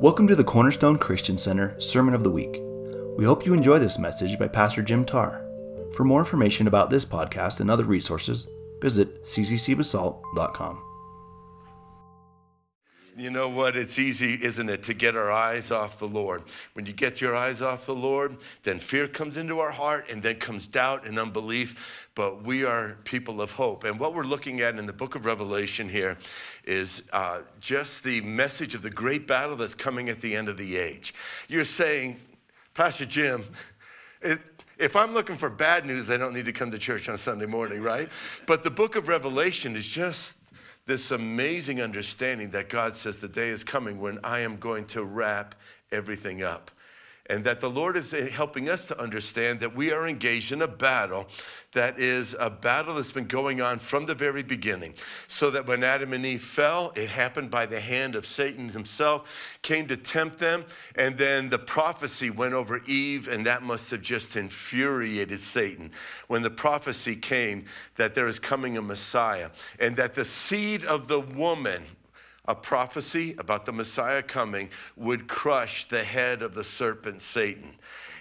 Welcome to the Cornerstone Christian Center Sermon of the Week. We hope you enjoy this message by Pastor Jim Tarr. For more information about this podcast and other resources, visit cccbasalt.com. You know what? It's easy, isn't it, to get our eyes off the Lord. When you get your eyes off the Lord, then fear comes into our heart and then comes doubt and unbelief. But we are people of hope. And what we're looking at in the book of Revelation here is uh, just the message of the great battle that's coming at the end of the age. You're saying, Pastor Jim, it, if I'm looking for bad news, I don't need to come to church on Sunday morning, right? But the book of Revelation is just this amazing understanding that God says the day is coming when I am going to wrap everything up. And that the Lord is eh, helping us to understand that we are engaged in a battle that is a battle that's been going on from the very beginning. So that when Adam and Eve fell, it happened by the hand of Satan himself, came to tempt them, and then the prophecy went over Eve, and that must have just infuriated Satan when the prophecy came that there is coming a Messiah, and that the seed of the woman a prophecy about the Messiah coming would crush the head of the serpent Satan.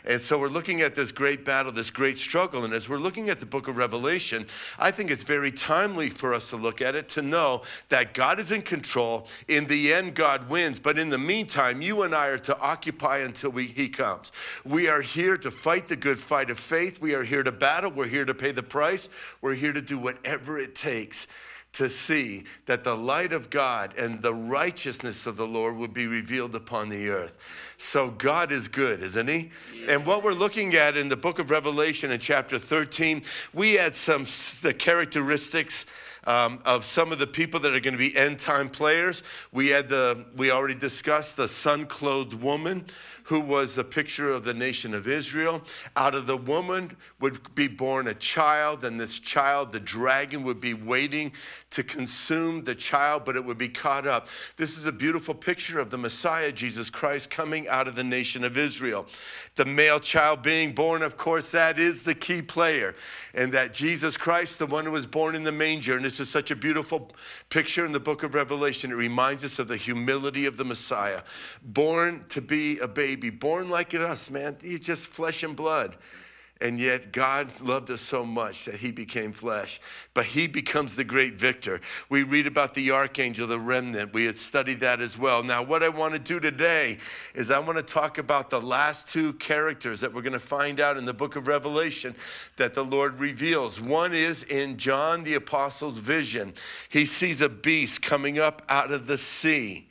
And so we're looking at this great battle, this great struggle. And as we're looking at the book of Revelation, I think it's very timely for us to look at it to know that God is in control. In the end, God wins. But in the meantime, you and I are to occupy until we, He comes. We are here to fight the good fight of faith. We are here to battle. We're here to pay the price. We're here to do whatever it takes to see that the light of God and the righteousness of the Lord would be revealed upon the earth. So God is good, isn't He? Yes. And what we're looking at in the book of Revelation in chapter 13, we had some the characteristics um, of some of the people that are going to be end time players. We had the we already discussed the sun clothed woman who was a picture of the nation of Israel. Out of the woman would be born a child, and this child, the dragon, would be waiting to consume the child, but it would be caught up. This is a beautiful picture of the Messiah, Jesus Christ, coming out of the nation of Israel. The male child being born, of course, that is the key player. And that Jesus Christ, the one who was born in the manger, and this is such a beautiful picture in the book of Revelation. It reminds us of the humility of the Messiah, born to be a baby born like us, man. He's just flesh and blood. And yet, God loved us so much that he became flesh. But he becomes the great victor. We read about the archangel, the remnant. We had studied that as well. Now, what I want to do today is I want to talk about the last two characters that we're going to find out in the book of Revelation that the Lord reveals. One is in John the Apostle's vision, he sees a beast coming up out of the sea.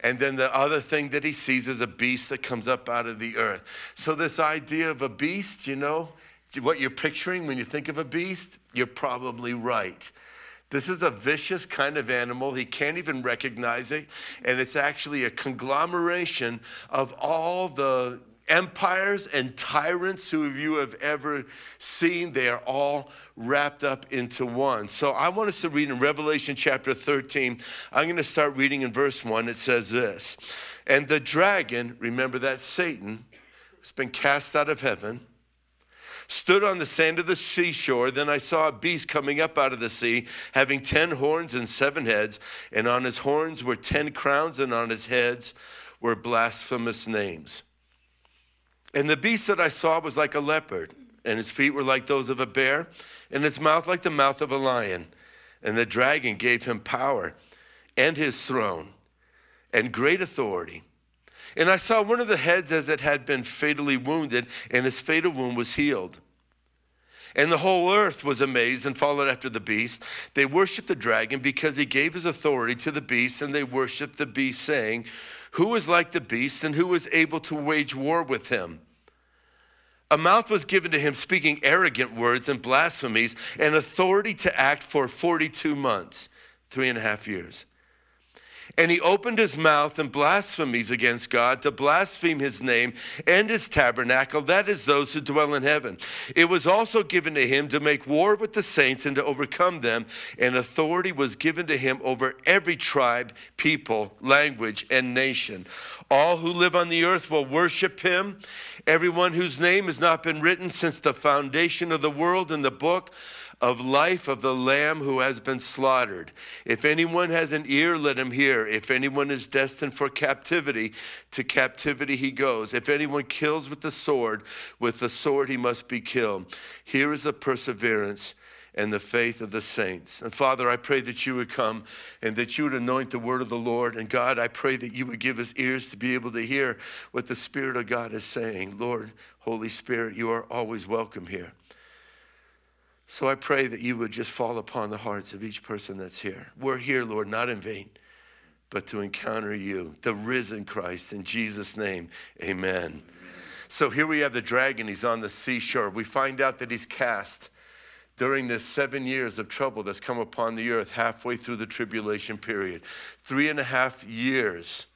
And then the other thing that he sees is a beast that comes up out of the earth. So, this idea of a beast, you know, what you're picturing when you think of a beast, you're probably right. This is a vicious kind of animal. He can't even recognize it. And it's actually a conglomeration of all the empires and tyrants who you have ever seen. They are all wrapped up into one. So I want us to read in Revelation chapter 13. I'm going to start reading in verse 1. It says this And the dragon, remember that Satan, has been cast out of heaven stood on the sand of the seashore. Then I saw a beast coming up out of the sea, having ten horns and seven heads, and on his horns were ten crowns, and on his heads were blasphemous names. And the beast that I saw was like a leopard, and his feet were like those of a bear, and his mouth like the mouth of a lion. And the dragon gave him power and his throne and great authority. And I saw one of the heads as it had been fatally wounded, and his fatal wound was healed. And the whole earth was amazed and followed after the beast. They worshiped the dragon because he gave his authority to the beast, and they worshiped the beast, saying, Who is like the beast, and who is able to wage war with him? A mouth was given to him speaking arrogant words and blasphemies, and authority to act for 42 months, three and a half years. And he opened his mouth in blasphemies against God to blaspheme his name and his tabernacle, that is, those who dwell in heaven. It was also given to him to make war with the saints and to overcome them, and authority was given to him over every tribe, people, language, and nation. All who live on the earth will worship him, everyone whose name has not been written since the foundation of the world in the book of life of the Lamb who has been slaughtered. If anyone has an ear, let him hear. If anyone is destined for captivity, to captivity he goes. If anyone kills with the sword, with the sword he must be killed. Here is the perseverance and the faith of the saints. And Father, I pray that you would come and that you would anoint the word of the Lord. And God, I pray that you would give us ears to be able to hear what the Spirit of God is saying. Lord, Holy Spirit, you are always welcome here. So I pray that you would just fall upon the hearts of each person that's here. We're here, Lord, not in vain, but to encounter you, the risen Christ. In Jesus' name, amen. amen. So here we have the dragon. He's on the seashore. We find out that he's cast during this seven years of trouble that's come upon the earth halfway through the tribulation period. Three and a half years,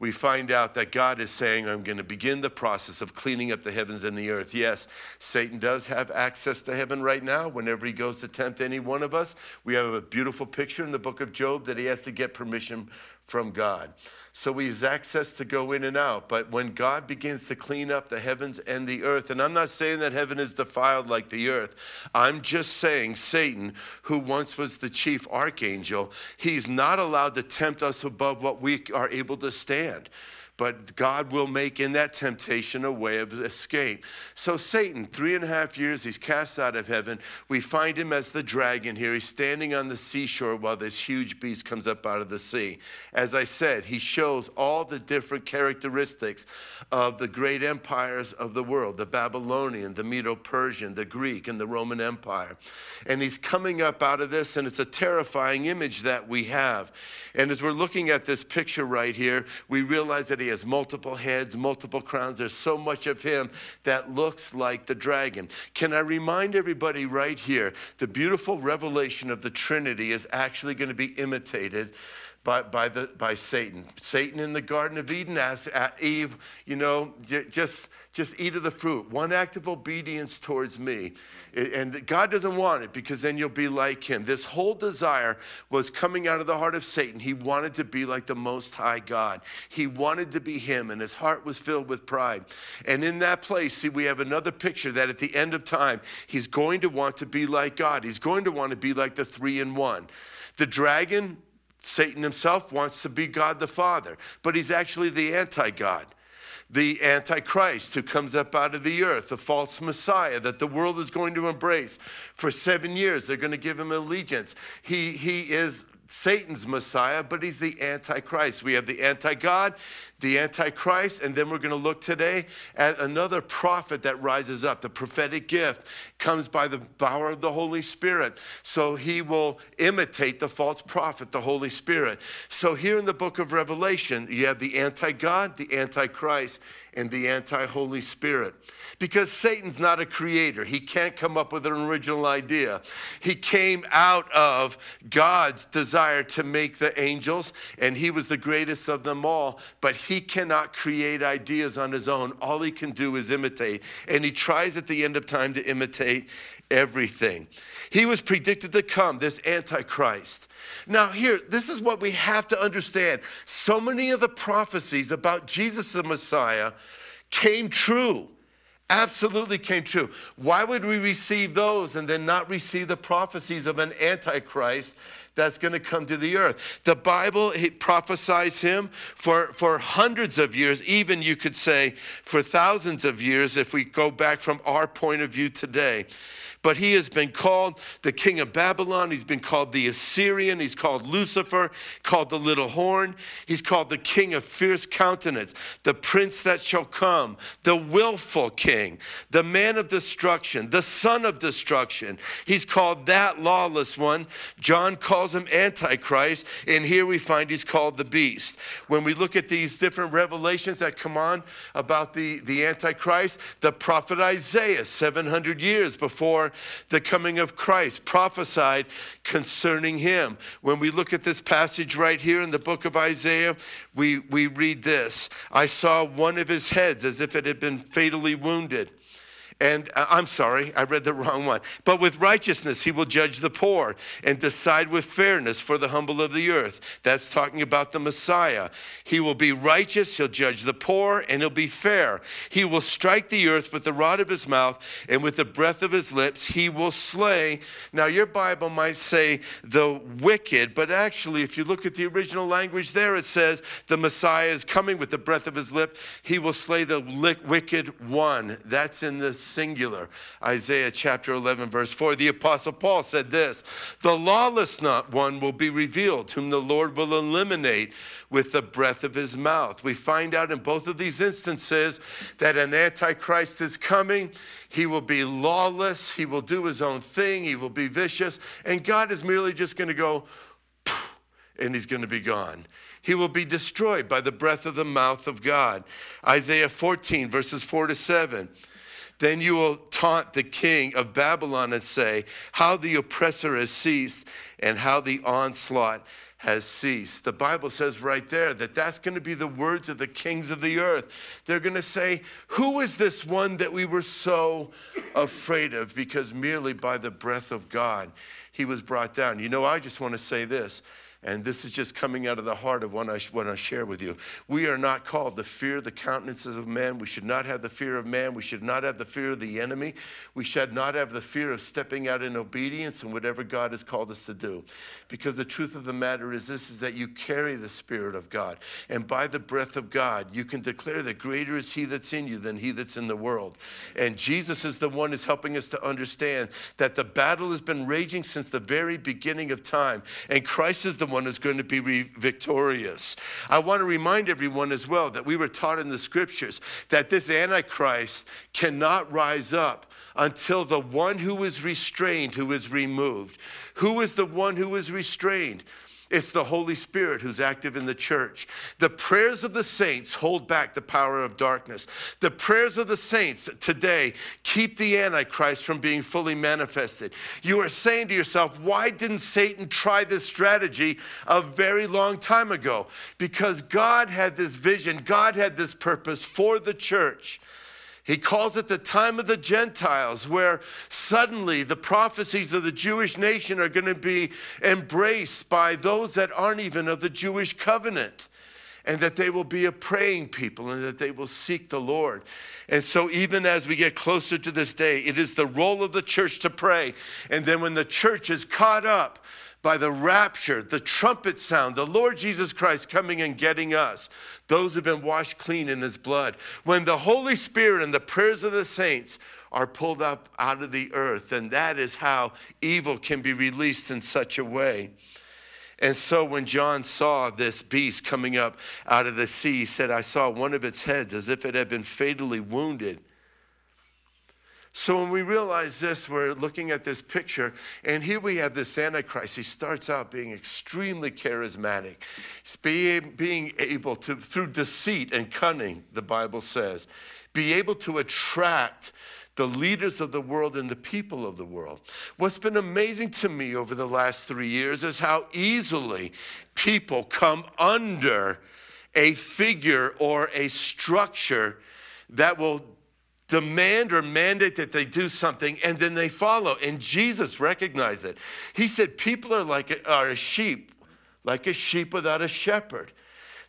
we find out that God is saying, I'm going to begin the process of cleaning up the heavens and the earth. Yes, Satan does have access to heaven right now whenever he goes to tempt any one of us. We have a beautiful picture in the book of Job that he has to get permission from God. So he has access to go in and out. But when God begins to clean up the heavens and the earth, and I'm not saying that heaven is defiled like the earth, I'm just saying Satan, who once was the chief archangel, he's not allowed to tempt us above what we are able to stand but God will make in that temptation a way of escape. So, Satan, three and a half years, he's cast out of heaven. We find him as the dragon here. He's standing on the seashore while this huge beast comes up out of the sea. As I said, he shows all the different characteristics of the great empires of the world the Babylonian, the Medo Persian, the Greek, and the Roman Empire. And he's coming up out of this, and it's a terrifying image that we have. And as we're looking at this picture right here, we realize that he has multiple heads, multiple crowns. There's so much of him that looks like the dragon. Can I remind everybody right here the beautiful revelation of the Trinity is actually going to be imitated by, by, the, by Satan. Satan in the Garden of Eden asked uh, Eve, you know, just, just eat of the fruit. One act of obedience towards me. And God doesn't want it because then you'll be like him. This whole desire was coming out of the heart of Satan. He wanted to be like the Most High God. He wanted to be him, and his heart was filled with pride. And in that place, see, we have another picture that at the end of time, he's going to want to be like God. He's going to want to be like the three in one. The dragon, Satan himself, wants to be God the Father, but he's actually the anti God the Antichrist who comes up out of the earth, the false Messiah that the world is going to embrace. For seven years, they're going to give him allegiance. He, he is Satan's Messiah, but he's the Antichrist. We have the anti God, the Antichrist, and then we're going to look today at another prophet that rises up. The prophetic gift comes by the power of the Holy Spirit. So he will imitate the false prophet, the Holy Spirit. So here in the book of Revelation, you have the anti God, the Antichrist, and the anti Holy Spirit. Because Satan's not a creator, he can't come up with an original idea. He came out of God's desire to make the angels, and he was the greatest of them all, but he cannot create ideas on his own. All he can do is imitate, and he tries at the end of time to imitate everything. He was predicted to come, this Antichrist. Now, here, this is what we have to understand. So many of the prophecies about Jesus the Messiah came true. Absolutely came true. Why would we receive those and then not receive the prophecies of an Antichrist that's going to come to the earth. The Bible it prophesies him for, for hundreds of years, even you could say for thousands of years if we go back from our point of view today. But he has been called the king of Babylon. He's been called the Assyrian. He's called Lucifer, called the little horn. He's called the king of fierce countenance, the prince that shall come, the willful king, the man of destruction, the son of destruction. He's called that lawless one. John calls him Antichrist. And here we find he's called the beast. When we look at these different revelations that come on about the, the Antichrist, the prophet Isaiah, 700 years before the coming of Christ, prophesied concerning him. When we look at this passage right here in the book of Isaiah, we, we read this I saw one of his heads as if it had been fatally wounded And uh, I'm sorry, I read the wrong one. But with righteousness he will judge the poor and decide with fairness for the humble of the earth. That's talking about the Messiah. He will be righteous, he'll judge the poor, and he'll be fair. He will strike the earth with the rod of his mouth, and with the breath of his lips he will slay. Now, your Bible might say the wicked, but actually, if you look at the original language there, it says the Messiah is coming with the breath of his lip. He will slay the wicked one. That's in the singular. Isaiah chapter 11, verse 4. The Apostle Paul said this The lawless not one will be revealed, whom the Lord will eliminate with the breath of his mouth. We find out in both of these instances that an antichrist is coming. He will be lawless, he will do his own thing, he will be vicious, and God is merely just going to go, and he's going to be gone. He will be destroyed by the breath of the mouth of God. Isaiah 14, verses 4 to 7. Then you will taunt the king of Babylon and say, How the oppressor has ceased and how the onslaught has ceased. The Bible says right there that that's going to be the words of the kings of the earth. They're going to say, Who is this one that we were so afraid of? Because merely by the breath of God, he was brought down. You know, I just want to say this and this is just coming out of the heart of what I, what I share with you. We are not called to fear the countenances of man. We should not have the fear of man. We should not have the fear of the enemy. We should not have the fear of stepping out in obedience and whatever God has called us to do. Because the truth of the matter is this is that you carry the Spirit of God. And by the breath of God, you can declare that greater is He that's in you than He that's in the world. And Jesus is the one who's helping us to understand that the battle has been raging since the very beginning of time. And Christ is the one is going to be victorious. I want to remind everyone as well that we were taught in the scriptures that this Antichrist cannot rise up until the one who is restrained, who is removed. Who is the one who is restrained? It's the Holy Spirit who's active in the church. The prayers of the saints hold back the power of darkness. The prayers of the saints today keep the Antichrist from being fully manifested. You are saying to yourself, why didn't Satan try this strategy a very long time ago? Because God had this vision, God had this purpose for the church. He calls it the time of the Gentiles, where suddenly the prophecies of the Jewish nation are going to be embraced by those that aren't even of the Jewish covenant, and that they will be a praying people and that they will seek the Lord. And so, even as we get closer to this day, it is the role of the church to pray. And then, when the church is caught up, by the rapture, the trumpet sound, the Lord Jesus Christ coming and getting us, those who've been washed clean in his blood. When the Holy Spirit and the prayers of the saints are pulled up out of the earth, and that is how evil can be released in such a way. And so when John saw this beast coming up out of the sea, he said, I saw one of its heads as if it had been fatally wounded. So when we realize this, we're looking at this picture, and here we have this Antichrist. He starts out being extremely charismatic. He's being, being able to, through deceit and cunning, the Bible says, be able to attract the leaders of the world and the people of the world. What's been amazing to me over the last three years is how easily people come under a figure or a structure that will demand or mandate that they do something and then they follow. And Jesus recognized it. He said, People are like a, are a sheep, like a sheep without a shepherd.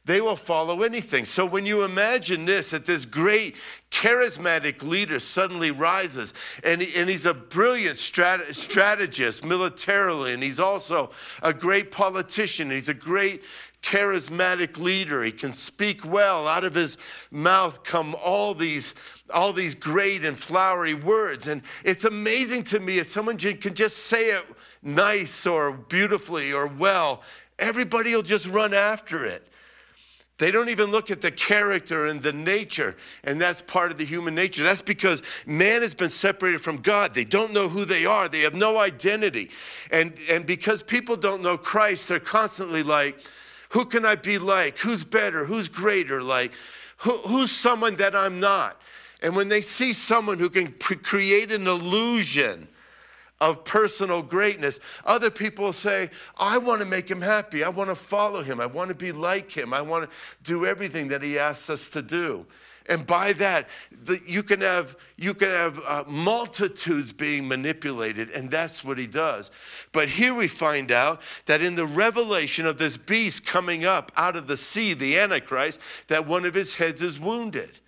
They will follow anything. So when you imagine this, that this great charismatic leader suddenly rises, and, he, and he's a brilliant strat- strategist militarily, and he's also a great politician, he's a great charismatic leader. He can speak well. Out of his mouth come all these all these great and flowery words. And it's amazing to me if someone can just say it nice or beautifully or well, everybody will just run after it. They don't even look at the character and the nature, and that's part of the human nature. That's because man has been separated from God. They don't know who they are, they have no identity. And, and because people don't know Christ, they're constantly like, who can I be like? Who's better? Who's greater? Like, who, who's someone that I'm not? And when they see someone who can create an illusion of personal greatness. Other people say, I want to make him happy. I want to follow him. I want to be like him. I want to do everything that he asks us to do. And by that, the, you can have, you can have uh, multitudes being manipulated, and that's what he does. But here we find out that in the revelation of this beast coming up out of the sea, the Antichrist, that one of his heads is wounded.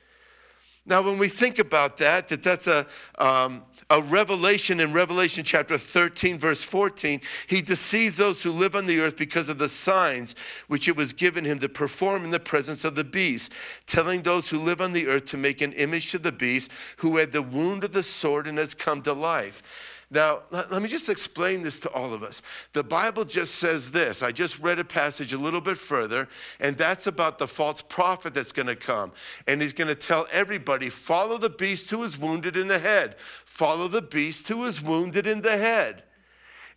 Now, when we think about that, that that's a, um, a revelation in Revelation chapter 13, verse 14. He deceives those who live on the earth because of the signs which it was given him to perform in the presence of the beast, telling those who live on the earth to make an image to the beast who had the wound of the sword and has come to life. Now, let me just explain this to all of us. The Bible just says this. I just read a passage a little bit further, and that's about the false prophet that's going to come. And he's going to tell everybody follow the beast who is wounded in the head, follow the beast who is wounded in the head.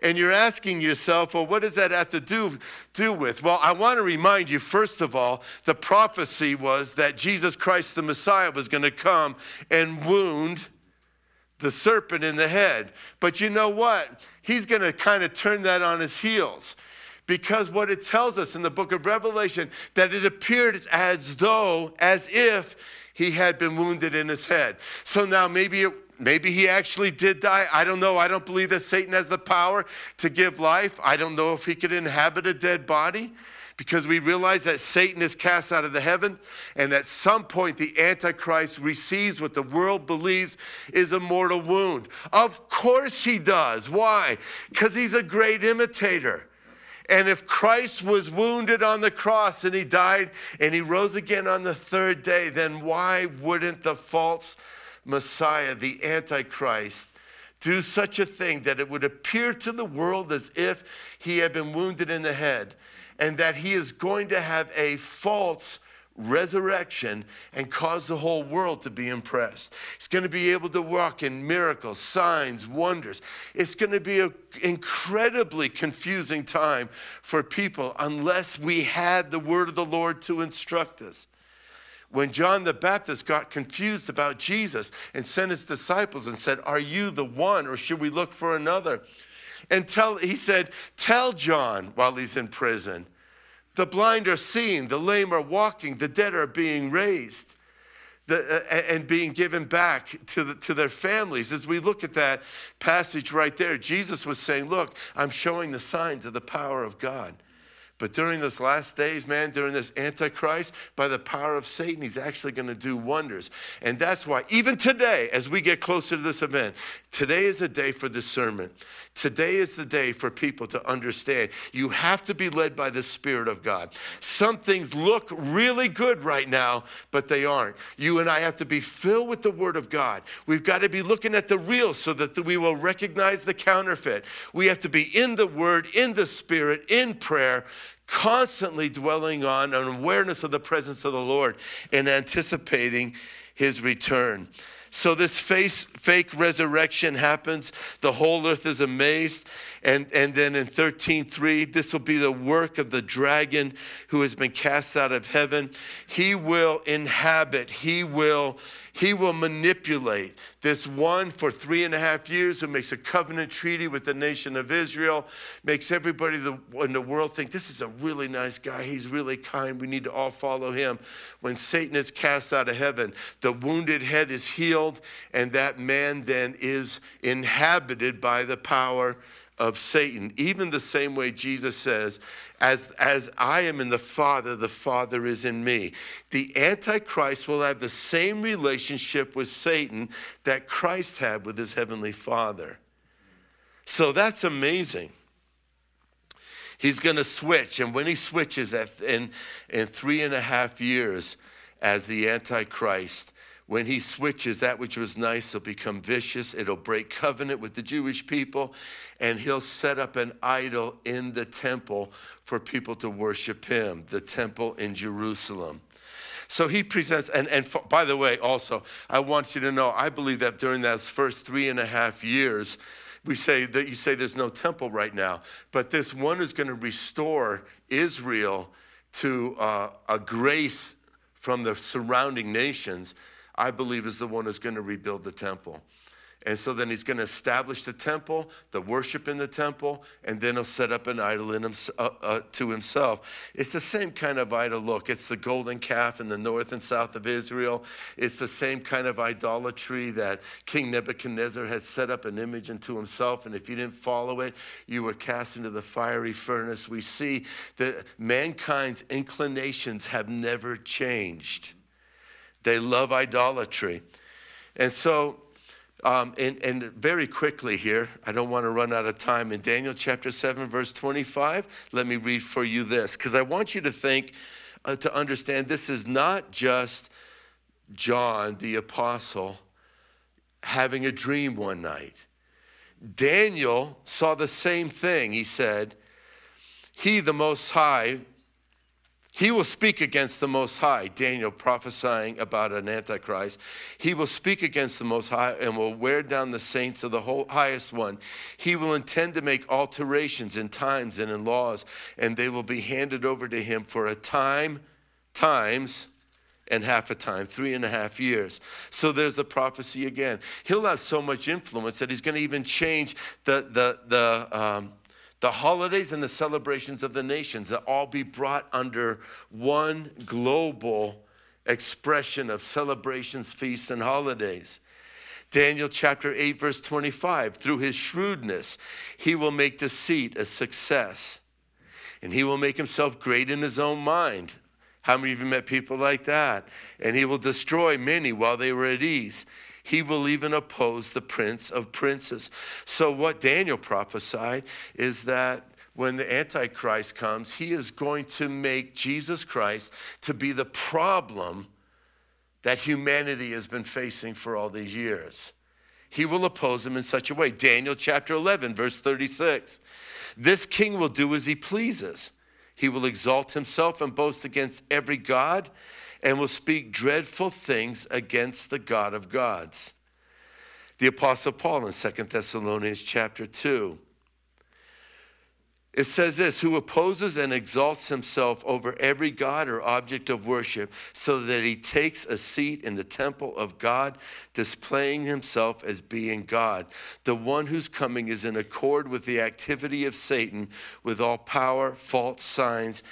And you're asking yourself, well, what does that have to do, do with? Well, I want to remind you, first of all, the prophecy was that Jesus Christ, the Messiah, was going to come and wound the serpent in the head. But you know what? He's going to kind of turn that on his heels. Because what it tells us in the book of Revelation, that it appeared as though, as if he had been wounded in his head. So now maybe it, Maybe he actually did die. I don't know. I don't believe that Satan has the power to give life. I don't know if he could inhabit a dead body because we realize that Satan is cast out of the heaven, and at some point the Antichrist receives what the world believes is a mortal wound. Of course he does. Why? Because he's a great imitator. And if Christ was wounded on the cross and he died and he rose again on the third day, then why wouldn't the false Messiah, the Antichrist, do such a thing that it would appear to the world as if he had been wounded in the head? And that he is going to have a false resurrection and cause the whole world to be impressed. He's going to be able to walk in miracles, signs, wonders. It's going to be an incredibly confusing time for people unless we had the word of the Lord to instruct us. When John the Baptist got confused about Jesus and sent his disciples and said, Are you the one or should we look for another? And tell, he said, Tell John while he's in prison. The blind are seeing, the lame are walking, the dead are being raised. The, uh, and being given back to, the, to their families. As we look at that passage right there, Jesus was saying, Look, I'm showing the signs of the power of God. But during this last days, man, during this Antichrist, by the power of Satan, he's actually going to do wonders. And that's why, even today, as we get closer to this event, today is a day for discernment. Today is the day for people to understand. You have to be led by the Spirit of God. Some things look really good right now, but they aren't. You and I have to be filled with the Word of God. We've got to be looking at the real so that we will recognize the counterfeit. We have to be in the Word, in the Spirit, in prayer constantly dwelling on an awareness of the presence of the Lord and anticipating his return. So this face, fake resurrection happens. The whole earth is amazed. And, and then in 13.3, this will be the work of the dragon who has been cast out of heaven. He will inhabit, he will he will manipulate this one for three and a half years who makes a covenant treaty with the nation of Israel, makes everybody in the world think this is a really nice guy. He's really kind. We need to all follow him. When Satan is cast out of heaven, the wounded head is healed, and that man then is inhabited by the power of Satan, even the same way Jesus says, as, as I am in the Father, the Father is in me. The Antichrist will have the same relationship with Satan that Christ had with his heavenly Father. So that's amazing. He's going to switch, and when he switches at, in, in three and a half years as the Antichrist, when he switches, that which was nice will become vicious. It'll break covenant with the Jewish people, and he'll set up an idol in the temple for people to worship him, the temple in Jerusalem. So he presents, and, and for, by the way, also, I want you to know, I believe that during those first three and a half years, we say that you say there's no temple right now, but this one is going to restore Israel to uh, a grace from the surrounding nations I believe is the one who's going to rebuild the temple. And so then he's going to establish the temple, the worship in the temple, and then he'll set up an idol uh, uh, to himself. It's the same kind of idol look. It's the golden calf in the north and south of Israel. It's the same kind of idolatry that King Nebuchadnezzar had set up an image unto himself. And if you didn't follow it, you were cast into the fiery furnace. We see that mankind's inclinations have never changed. They love idolatry. And so um, and, and very quickly here, I don't want to run out of time. In Daniel chapter 7, verse 25, let me read for you this, because I want you to think, uh, to understand this is not just John the apostle having a dream one night. Daniel saw the same thing. He said, He, the Most High, he will speak against the Most High, Daniel prophesying about an Antichrist. He will speak against the Most High and will wear down the saints of the whole, highest one. He will intend to make alterations in times and in laws, and they will be handed over to him for a time, times, and half a time, three and a half years. So there's the prophecy again. He'll have so much influence that he's going to even change the, the, the, um, the holidays and the celebrations of the nations that all be brought under one global expression of celebrations, feasts, and holidays. Daniel chapter 8, verse 25 through his shrewdness, he will make deceit a success, and he will make himself great in his own mind. How many of you met people like that? And he will destroy many while they were at ease. He will even oppose the prince of princes. So, what Daniel prophesied is that when the Antichrist comes, he is going to make Jesus Christ to be the problem that humanity has been facing for all these years. He will oppose him in such a way. Daniel chapter 11, verse 36. This king will do as he pleases. He will exalt himself and boast against every God and will speak dreadful things against the God of gods. The Apostle Paul in 2 Thessalonians chapter 2. It says this who opposes and exalts himself over every God or object of worship, so that he takes a seat in the temple of God, displaying himself as being God. The one whose coming is in accord with the activity of Satan, with all power, false signs,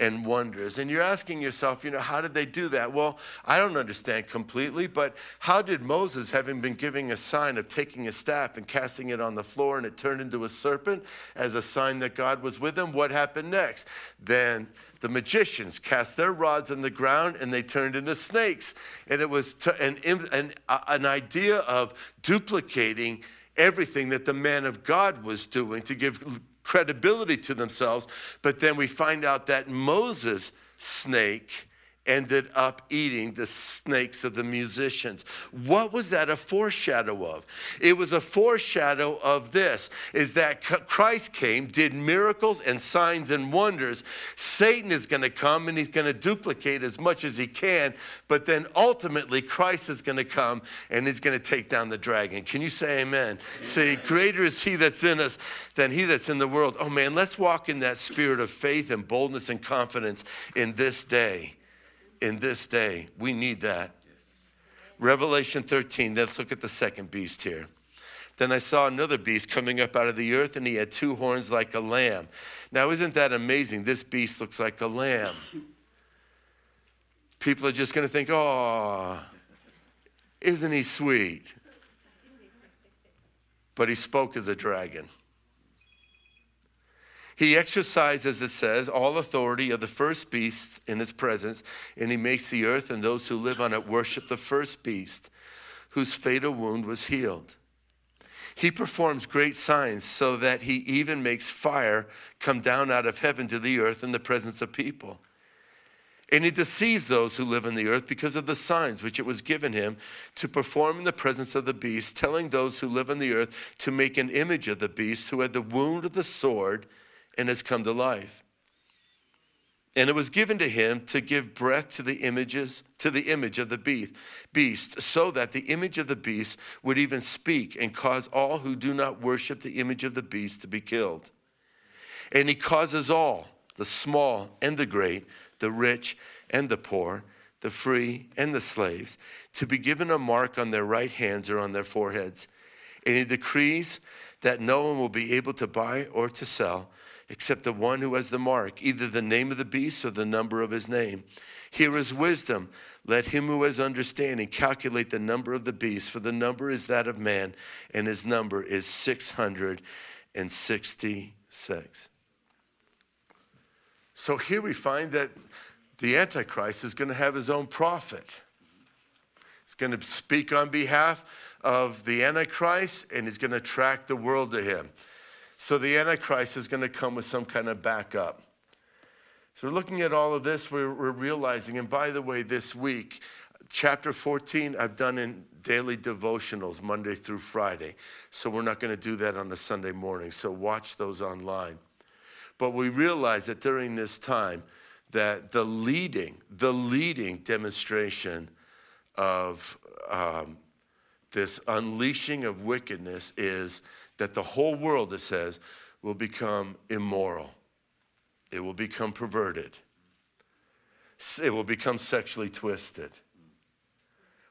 and wonders. And you're asking yourself, you know, how did they do that? Well, I don't understand completely, but how did Moses, having been giving a sign of taking a staff and casting it on the floor and it turned into a serpent as a sign that God was with him, what happened next? Then the magicians cast their rods on the ground and they turned into snakes. And it was an, an, an idea of duplicating everything that the man of God was doing to give credibility to themselves. But then we find out that Moses' snake ended up eating the snakes of the musicians. What was that a foreshadow of? It was a foreshadow of this is that Christ came, did miracles and signs and wonders. Satan is going to come and he's going to duplicate as much as he can, but then ultimately Christ is going to come and he's going to take down the dragon. Can you say amen? amen? See, greater is he that's in us than he that's in the world. Oh man, let's walk in that spirit of faith and boldness and confidence in this day in this day. We need that. Revelation 13, let's look at the second beast here. Then I saw another beast coming up out of the earth, and he had two horns like a lamb. Now, isn't that amazing? This beast looks like a lamb. People are just going to think, oh, isn't he sweet? But he spoke as a dragon. He exercises, as it says, all authority of the first beast in his presence, and he makes the earth and those who live on it worship the first beast, whose fatal wound was healed. He performs great signs so that he even makes fire come down out of heaven to the earth in the presence of people. And he deceives those who live on the earth because of the signs which it was given him to perform in the presence of the beast, telling those who live on the earth to make an image of the beast who had the wound of the sword and has come to life. And it was given to him to give breath to the images, to the image of the beast, beast, so that the image of the beast would even speak and cause all who do not worship the image of the beast to be killed. And he causes all, the small and the great, the rich and the poor, the free and the slaves, to be given a mark on their right hands or on their foreheads And he decrees that no one will be able to buy or to sell except the one who has the mark, either the name of the beast or the number of his name. Here is wisdom. Let him who has understanding calculate the number of the beast, for the number is that of man, and his number is 666. So here we find that the Antichrist is going to have his own prophet. He's going to speak on behalf of the Antichrist and he's going to attract the world to him. So the Antichrist is going to come with some kind of backup. So we're looking at all of this, we're, we're realizing, and by the way, this week, chapter 14, I've done in daily devotionals Monday through Friday. So we're not going to do that on a Sunday morning. So watch those online. But we realize that during this time, that the leading, the leading demonstration of um, this unleashing of wickedness is that the whole world, it says, will become immoral. It will become perverted. It will become sexually twisted.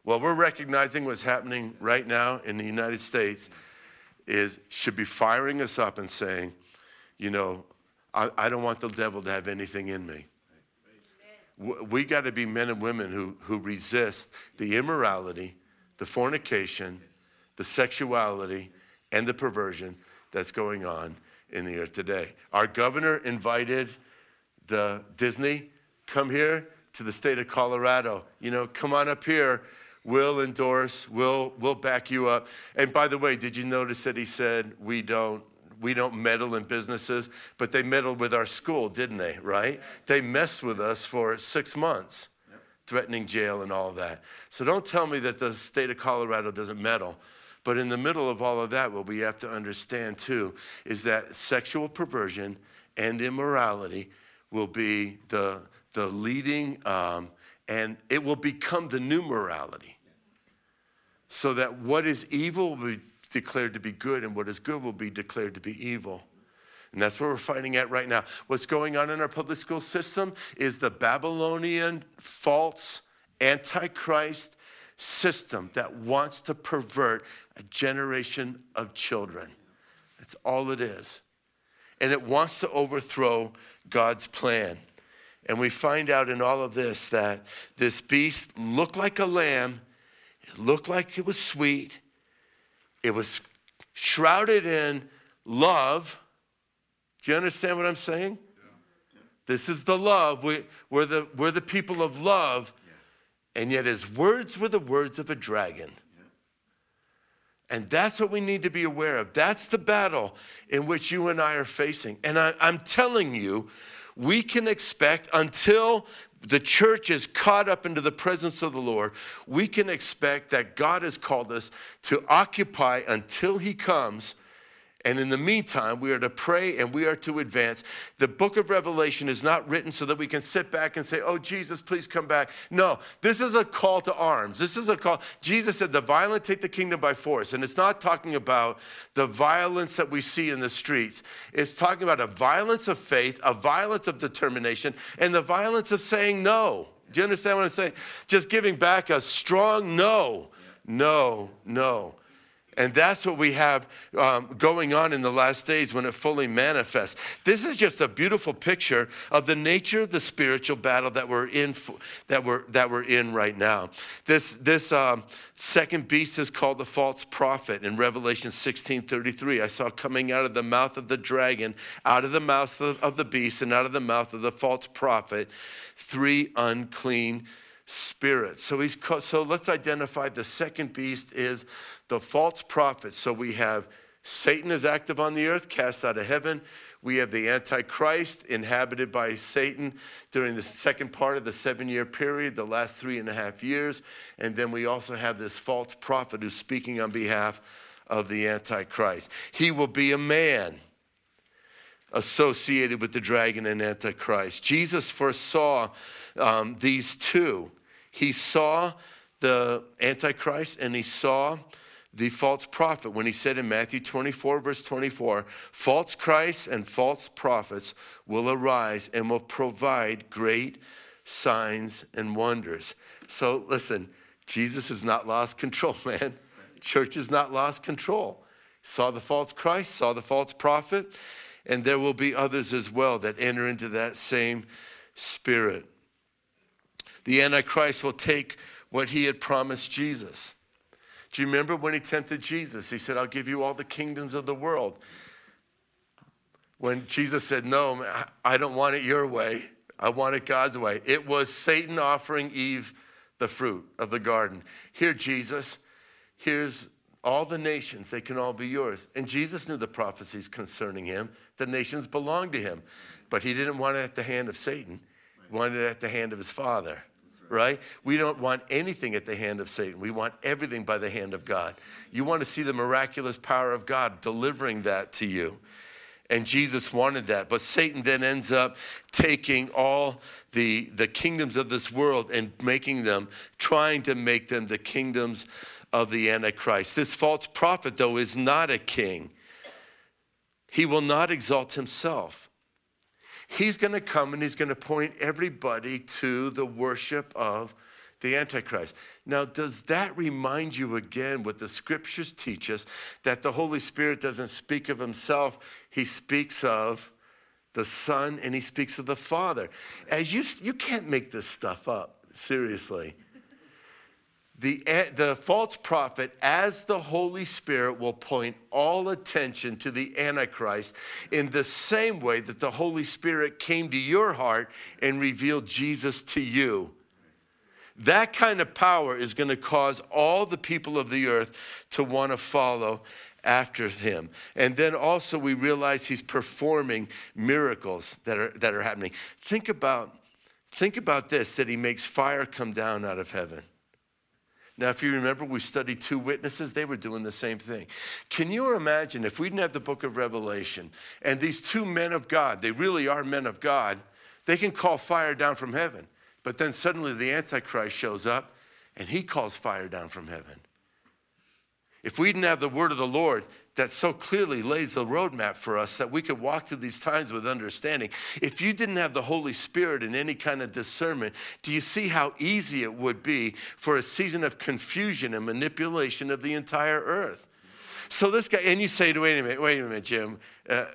What we're recognizing what's happening right now in the United States is should be firing us up and saying, you know, I, I don't want the devil to have anything in me. We got to be men and women who, who resist the immorality, the fornication, the sexuality, and the perversion that's going on in the earth today. Our governor invited the Disney, come here to the state of Colorado. You know, come on up here. We'll endorse, we'll, we'll back you up. And by the way, did you notice that he said, we don't we don't meddle in businesses, but they meddled with our school, didn't they? Right? They messed with us for six months, yep. threatening jail and all of that. So don't tell me that the state of Colorado doesn't meddle. But in the middle of all of that, what we have to understand too is that sexual perversion and immorality will be the, the leading, um, and it will become the new morality. So that what is evil will be declared to be good, and what is good will be declared to be evil. And that's what we're fighting at right now. What's going on in our public school system is the Babylonian false antichrist system that wants to pervert a generation of children. That's all it is. And it wants to overthrow God's plan. And we find out in all of this that this beast looked like a lamb, it looked like it was sweet, it was shrouded in love. Do you understand what I'm saying? Yeah. This is the love. We, are the, we're the people of love. And yet his words were the words of a dragon. And that's what we need to be aware of. That's the battle in which you and I are facing. And I, I'm telling you, we can expect until the church is caught up into the presence of the Lord, we can expect that God has called us to occupy until He comes and in the meantime, we are to pray and we are to advance. The book of Revelation is not written so that we can sit back and say, Oh, Jesus, please come back. No, this is a call to arms. This is a call. Jesus said, The violent take the kingdom by force. And it's not talking about the violence that we see in the streets, it's talking about a violence of faith, a violence of determination, and the violence of saying no. Do you understand what I'm saying? Just giving back a strong no, no, no. And that's what we have um, going on in the last days when it fully manifests. This is just a beautiful picture of the nature of the spiritual battle that we're in, that we're, that we're in right now. This, this um, second beast is called the false prophet in Revelation 16 33. I saw coming out of the mouth of the dragon, out of the mouth of, the beast, and out of the mouth of the false prophet, three unclean spirits. So he's so let's identify the second beast is the false prophet. So we have Satan is active on the earth, cast out of heaven. We have the Antichrist inhabited by Satan during the second part of the seven year period, the last three and a half years. And then we also have this false prophet who's speaking on behalf of the Antichrist. He will be a man associated with the dragon and Antichrist. Jesus foresaw um, these two he saw the Antichrist and he saw the false prophet when he said in Matthew 24, verse 24, false Christs and false prophets will arise and will provide great signs and wonders. So listen, Jesus has not lost control, man. church has not lost control. Saw the false Christ, saw the false prophet, and there will be others as well that enter into that same spirit. The Antichrist will take what he had promised Jesus. Do you remember when he tempted Jesus? He said, I'll give you all the kingdoms of the world. When Jesus said, No, I don't want it your way, I want it God's way. It was Satan offering Eve the fruit of the garden. Here, Jesus, here's all the nations, they can all be yours. And Jesus knew the prophecies concerning him. The nations belonged to him. But he didn't want it at the hand of Satan, he wanted it at the hand of his Father right? We don't want anything at the hand of Satan. We want everything by the hand of God. You want to see the miraculous power of God delivering that to you. And Jesus wanted that. But Satan then ends up taking all the, the kingdoms of this world and making them, trying to make them the kingdoms of the Antichrist. This false prophet, though, is not a king. He will not exalt himself. He's going to come and he's going to point everybody to the worship of the Antichrist. Now, does that remind you again what the scriptures teach us that the Holy Spirit doesn't speak of himself, he speaks of the Son and he speaks of the Father? As you, you can't make this stuff up, seriously the, the false prophet, as the Holy Spirit, will point all attention to the Antichrist in the same way that the Holy Spirit came to your heart and revealed Jesus to you. That kind of power is going to cause all the people of the earth to want to follow after him. And then also we realize he's performing miracles that are, that are happening. Think about, think about this that he makes fire come down out of heaven. Now, if you remember, we studied two witnesses, they were doing the same thing. Can you imagine if we didn't have the book of Revelation and these two men of God, they really are men of God, they can call fire down from heaven. But then suddenly the Antichrist shows up and he calls fire down from heaven. If we didn't have the word of the Lord, that so clearly lays the roadmap for us that we could walk through these times with understanding. If you didn't have the Holy Spirit and any kind of discernment, do you see how easy it would be for a season of confusion and manipulation of the entire earth? So this guy, and you say, wait a minute, wait a minute, Jim. Uh,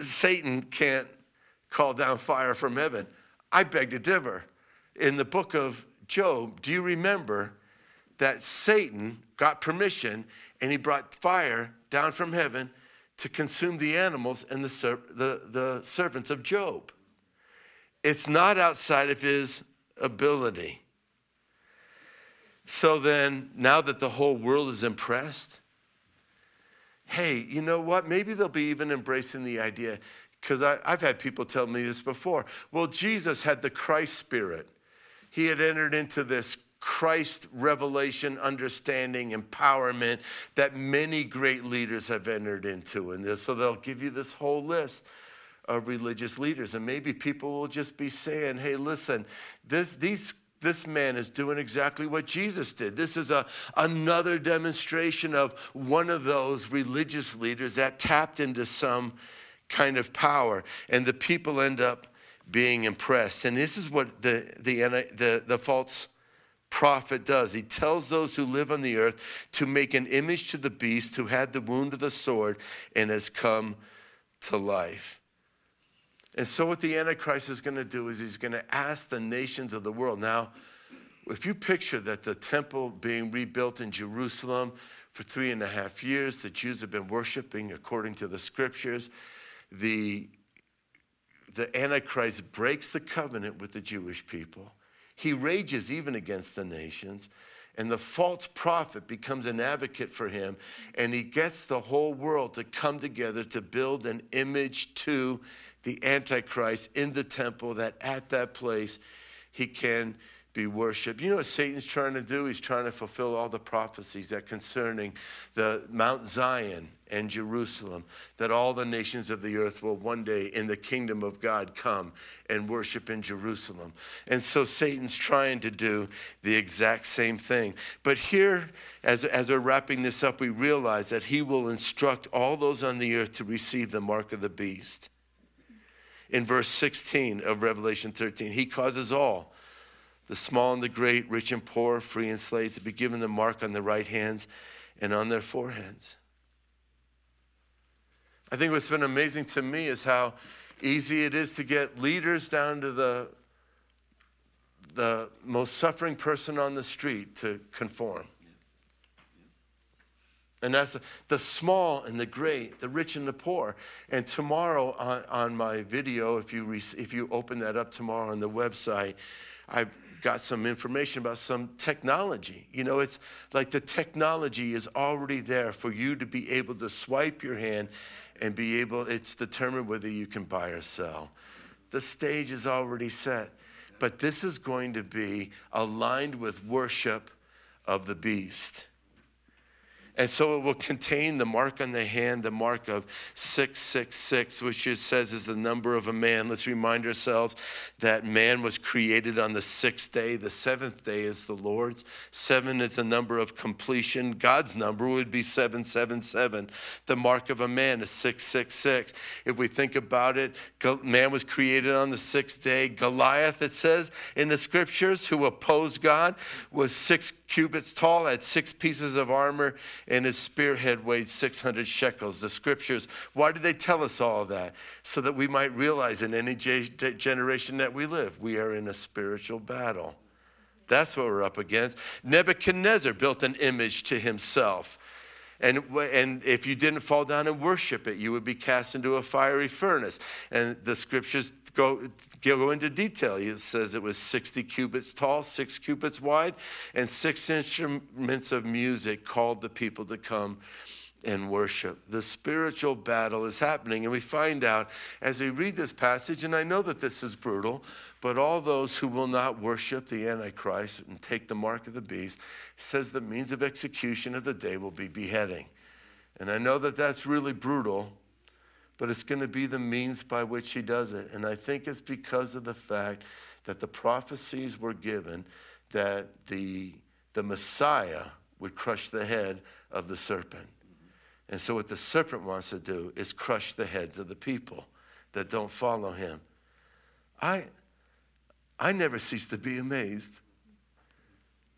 Satan can't call down fire from heaven. I beg to differ. In the book of Job, do you remember that Satan got permission and he brought fire down from heaven to consume the animals and the, ser- the, the servants of Job. It's not outside of his ability. So then, now that the whole world is impressed, hey, you know what? Maybe they'll be even embracing the idea, because I've had people tell me this before. Well, Jesus had the Christ spirit, he had entered into this Christ revelation, understanding, empowerment that many great leaders have entered into. And so they'll give you this whole list of religious leaders. And maybe people will just be saying, hey, listen, this, these this man is doing exactly what Jesus did. This is a, another demonstration of one of those religious leaders that tapped into some kind of power. And the people end up being impressed. And this is what the, the, the, the false prophet does. He tells those who live on the earth to make an image to the beast who had the wound of the sword and has come to life. And so, what the Antichrist is going to do is he's going to ask the nations of the world. Now, if you picture that the temple being rebuilt in Jerusalem for three and a half years, the Jews have been worshiping according to the scriptures, the, the Antichrist breaks the covenant with the Jewish people he rages even against the nations. And the false prophet becomes an advocate for him. And he gets the whole world to come together to build an image to the Antichrist in the temple that at that place he can be worshiped. You know what Satan's trying to do? He's trying to fulfill all the prophecies that concerning the Mount Zion and Jerusalem, that all the nations of the earth will one day in the kingdom of God come and worship in Jerusalem. And so Satan's trying to do the exact same thing. But here, as, as we're wrapping this up, we realize that he will instruct all those on the earth to receive the mark of the beast. In verse 16 of Revelation 13, he causes all the small and the great, rich and poor, free and slaves, to be given the mark on the right hands and on their foreheads. I think what's been amazing to me is how easy it is to get leaders down to the, the most suffering person on the street to conform. And that's the small and the great, the rich and the poor. And tomorrow on, on my video, if you, re- if you open that up tomorrow on the website, I've got some information about some technology. You know, it's like the technology is already there for you to be able to swipe your hand and be able, it's determined whether you can buy or sell. The stage is already set. But this is going to be aligned with worship of the beast. And so it will contain the mark on the hand, the mark of 666, which it says is the number of a man. Let's remind ourselves that man was created on the sixth day. The seventh day is the Lord's. Seven is the number of completion. God's number would be 777. The mark of a man is 666. If we think about it, man was created on the sixth day. Goliath, it says in the scriptures, who opposed God, was six cubits tall, had six pieces of armor, and his spearhead weighed 600 shekels. The scriptures, why did they tell us all that? So that we might realize in any generation that we live, we are in a spiritual battle. That's what we're up against. Nebuchadnezzar built an image to himself. And, and if you didn't fall down and worship it, you would be cast into a fiery furnace. And the scriptures go, go into detail. It says it was 60 cubits tall, six cubits wide, and six instruments of music called the people to come and worship. The spiritual battle is happening. And we find out as we read this passage, and I know that this is brutal, but all those who will not worship the Antichrist and take the mark of the beast says the means of execution of the day will be beheading. And I know that that's really brutal, but it's going to be the means by which he does it. And I think it's because of the fact that the prophecies were given that the, the Messiah would crush the head of the serpent. And so, what the serpent wants to do is crush the heads of the people that don't follow him. I, I never cease to be amazed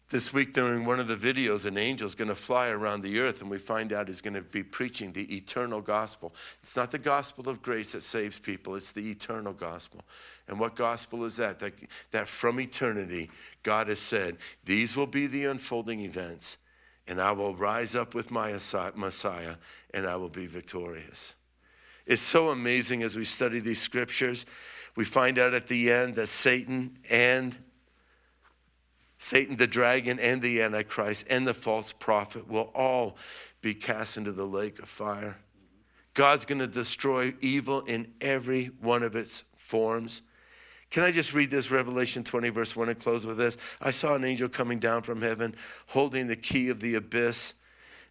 this week, during one of the videos, an angel is going to fly around the earth, and we find out he's going to be preaching the eternal gospel. It's not the gospel of grace that saves people, it's the eternal gospel. And what gospel is that? That, that from eternity, God has said, These will be the unfolding events, and I will rise up with my Messiah, and I will be victorious. It's so amazing as we study these scriptures. We find out at the end that Satan and Satan, the dragon, and the Antichrist, and the false prophet will all be cast into the lake of fire. God's going to destroy evil in every one of its forms. Can I just read this Revelation 20, verse 1, and close with this? I saw an angel coming down from heaven holding the key of the abyss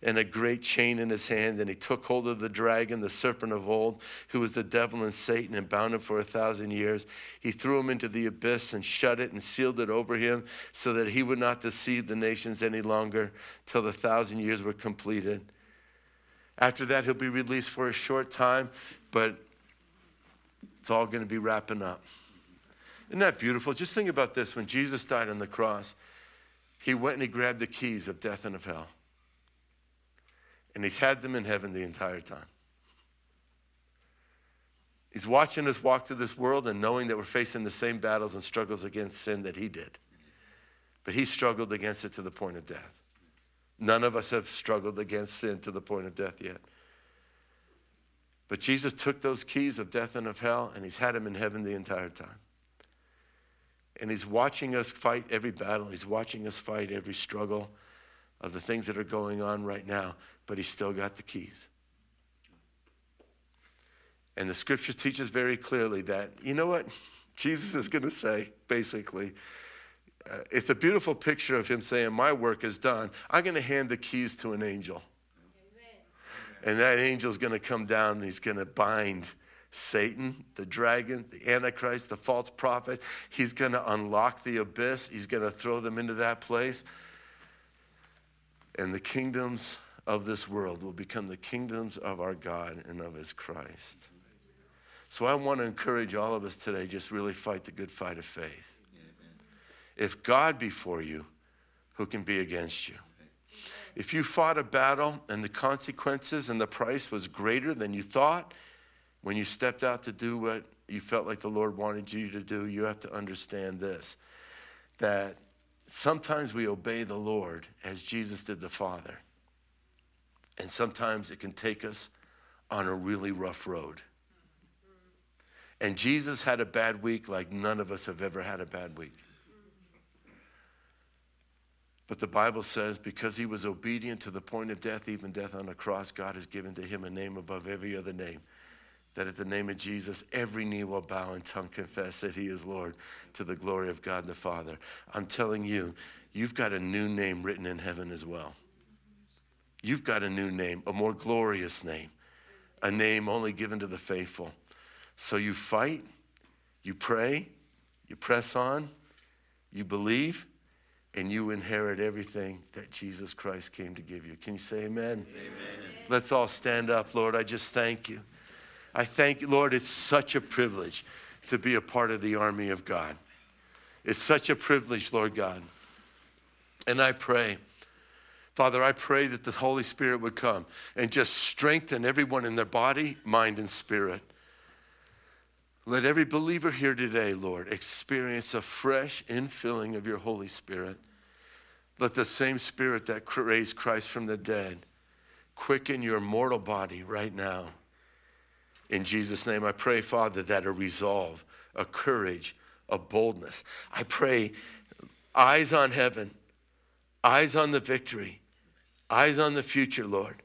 and a great chain in his hand. And he took hold of the dragon, the serpent of old, who was the devil and Satan, and bound him for a thousand years. He threw him into the abyss and shut it and sealed it over him so that he would not deceive the nations any longer till the thousand years were completed. After that, he'll be released for a short time, but it's all going to be wrapping up. Isn't that beautiful? Just think about this. When Jesus died on the cross, he went and he grabbed the keys of death and of hell and he's had them in heaven the entire time. He's watching us walk through this world and knowing that we're facing the same battles and struggles against sin that he did. But he struggled against it to the point of death. None of us have struggled against sin to the point of death yet. But Jesus took those keys of death and of hell, and he's had them in heaven the entire time. And he's watching us fight every battle, he's watching us fight every struggle of the things that are going on right now but he's still got the keys. And the scriptures teaches very clearly that, you know what? Jesus is going to say, basically, uh, it's a beautiful picture of him saying, My work is done. I'm going to hand the keys to an angel. Amen. And that angel is going to come down and he's going to bind Satan, the dragon, the Antichrist, the false prophet. He's going to unlock the abyss, he's going to throw them into that place. And the kingdoms of this world will become the kingdoms of our God and of his Christ. So I want to encourage all of us today just really fight the good fight of faith. If God be for you, who can be against you? If you fought a battle and the consequences and the price was greater than you thought, when you stepped out to do what you felt like the Lord wanted you to do, you have to understand this that sometimes we obey the Lord as Jesus did the Father. And sometimes it can take us on a really rough road. And Jesus had a bad week like none of us have ever had a bad week. But the Bible says because he was obedient to the point of death, even death on a cross, God has given to him a name above every other name. That at the name of Jesus, every knee will bow and tongue confess that he is Lord to the glory of God the Father. I'm telling you, you've got a new name written in heaven as well. You've got a new name, a more glorious name, a name only given to the faithful. So you fight, you pray, you press on, you believe and you inherit everything that Jesus Christ came to give you. Can you say amen? amen? Let's all stand up, Lord. I just thank you. I thank you, Lord. It's such a privilege to be a part of the army of God. It's such a privilege, Lord God. And I pray, Father, I pray that the Holy Spirit would come and just strengthen everyone in their body, mind, and spirit. Let every believer here today, Lord, experience a fresh infilling of your Holy Spirit. Let the same spirit that raised Christ from the dead quicken your mortal body right now. In Jesus' name, I pray, Father, that a resolve, a courage, a boldness. I pray eyes on heaven, eyes on the victory, eyes on the future, Lord.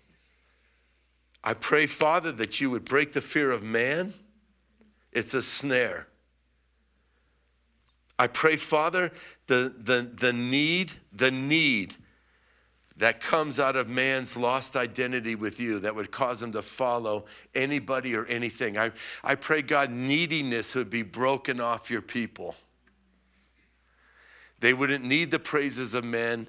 I pray, Father, that you would break the fear of man. It's a snare. I pray, Father, the, the, the need, the need that comes out of man's lost identity with you that would cause him to follow anybody or anything. I, I pray, God, neediness would be broken off your people. They wouldn't need the praises of men,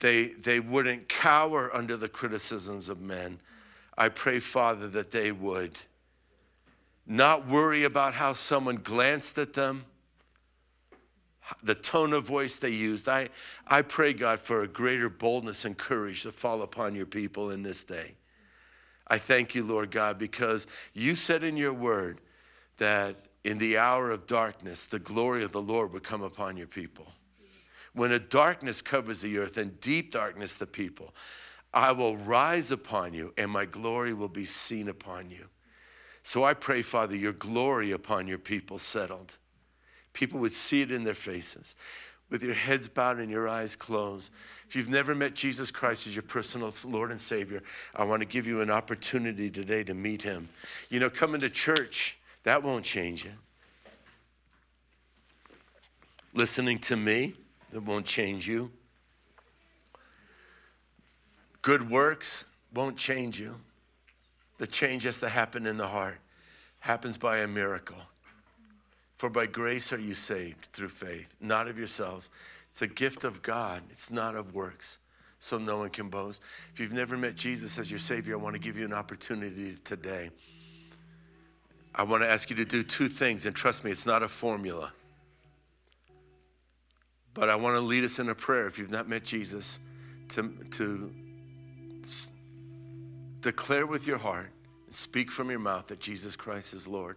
they, they wouldn't cower under the criticisms of men. I pray, Father, that they would not worry about how someone glanced at them the tone of voice they used. I, I pray, God, for a greater boldness and courage to fall upon your people in this day. I thank you, Lord God, because you said in your word that in the hour of darkness, the glory of the Lord would come upon your people. When a darkness covers the earth and deep darkness the people, I will rise upon you and my glory will be seen upon you. So I pray, Father, your glory upon your people settled people would see it in their faces. With your heads bowed and your eyes closed. If you've never met Jesus Christ as your personal Lord and Savior, I want to give you an opportunity today to meet Him. You know, coming to church, that won't change you. Listening to me, that won't change you. Good works won't change you. The change has to happen in the heart, happens by a miracle. For by grace are you saved through faith, not of yourselves. It's a gift of God, it's not of works, so no one can boast. If you've never met Jesus as your Savior, I want to give you an opportunity today. I want to ask you to do two things, and trust me, it's not a formula. But I want to lead us in a prayer if you've not met Jesus to, to declare with your heart, and speak from your mouth that Jesus Christ is Lord.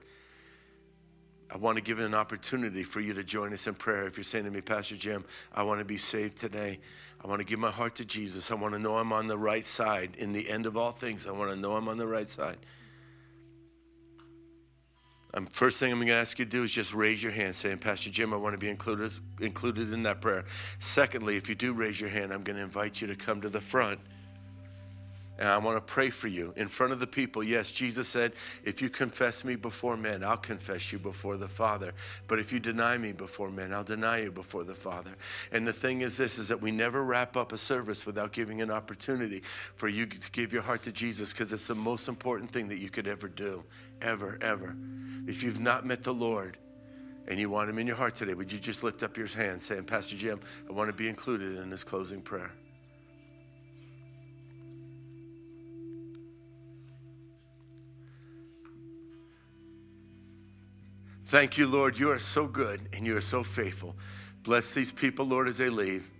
I want to give an opportunity for you to join us in prayer. If you're saying to me, Pastor Jim, I want to be saved today. I want to give my heart to Jesus. I want to know I'm on the right side. In the end of all things, I want to know I'm on the right side. Um, first thing I'm going to ask you to do is just raise your hand saying, Pastor Jim, I want to be included, included in that prayer. Secondly, if you do raise your hand, I'm going to invite you to come to the front and I want to pray for you in front of the people. Yes, Jesus said, If you confess me before men, I'll confess you before the Father. But if you deny me before men, I'll deny you before the Father. And the thing is this is that we never wrap up a service without giving an opportunity for you to give your heart to Jesus because it's the most important thing that you could ever do. Ever, ever. If you've not met the Lord, and you want him in your heart today, would you just lift up your hand saying, Pastor Jim, I want to be included in this closing prayer? Thank you, Lord. You are so good and you are so faithful. Bless these people, Lord, as they leave.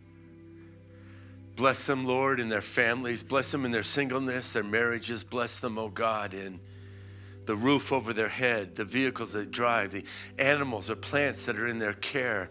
Bless them, Lord, in their families. Bless them in their singleness, their marriages. Bless them, oh God, in the roof over their head, the vehicles they drive, the animals or plants that are in their care.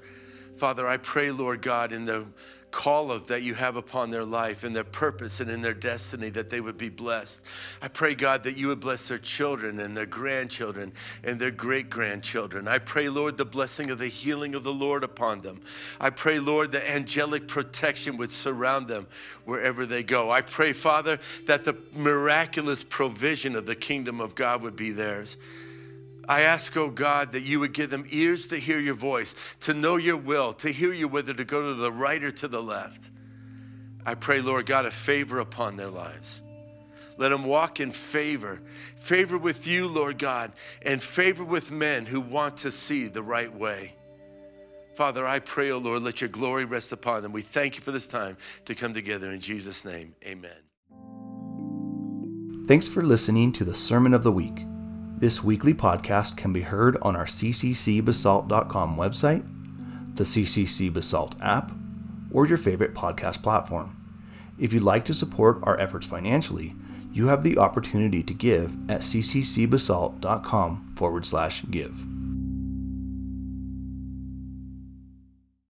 Father, I pray, Lord God, in the call of that you have upon their life and their purpose and in their destiny that they would be blessed. I pray, God, that you would bless their children and their grandchildren and their great grandchildren. I pray, Lord, the blessing of the healing of the Lord upon them. I pray, Lord, the angelic protection would surround them wherever they go. I pray, Father, that the miraculous provision of the kingdom of God would be theirs. I ask, oh God, that you would give them ears to hear your voice, to know your will, to hear you whether to go to the right or to the left. I pray, Lord God, a favor upon their lives. Let them walk in favor, favor with you, Lord God, and favor with men who want to see the right way. Father, I pray, O oh Lord, let your glory rest upon them. We thank you for this time to come together in Jesus' name. Amen. Thanks for listening to the Sermon of the Week. This weekly podcast can be heard on our cccbasalt.com website, the CCC Basalt app, or your favorite podcast platform. If you'd like to support our efforts financially, you have the opportunity to give at cccbasalt.com forward slash give.